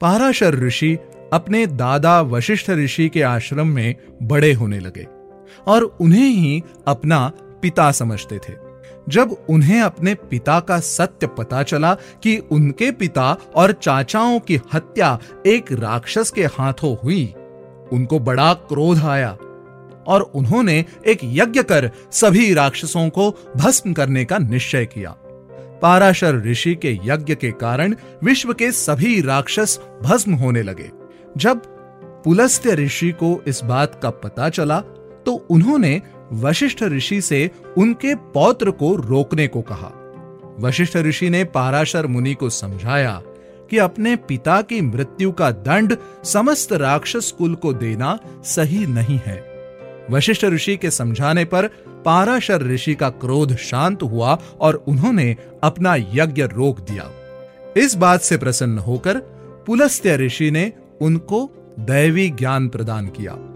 पाराशर ऋषि अपने दादा वशिष्ठ ऋषि के आश्रम में बड़े होने लगे और उन्हें ही अपना पिता समझते थे। जब उन्हें अपने पिता का सत्य पता चला कि उनके पिता और चाचाओं की हत्या एक राक्षस के हाथों हुई, उनको बड़ा क्रोध आया और उन्होंने एक यज्ञ कर सभी राक्षसों को भस्म करने का निश्चय किया। पाराशर ऋषि के यज्ञ के कारण विश्व के सभी राक्षस भस्म होने लगे। जब पुलस्त्य ऋषि को इस बात का पता चला तो उन्होंने वशिष्ठ ऋषि से उनके पौत्र को रोकने को कहा। वशिष्ठ ऋषि ने पाराशर मुनि को समझाया कि अपने पिता की मृत्यु का दंड समस्त राक्षस कुल को देना सही नहीं है। वशिष्ठ ऋषि के समझाने पर पाराशर ऋषि का क्रोध शांत हुआ और उन्होंने अपना यज्ञ रोक दिया। इस बात से प्रसन्न होकर पुलस्त्य ऋषि ने उनको दैवी ज्ञान प्रदान किया।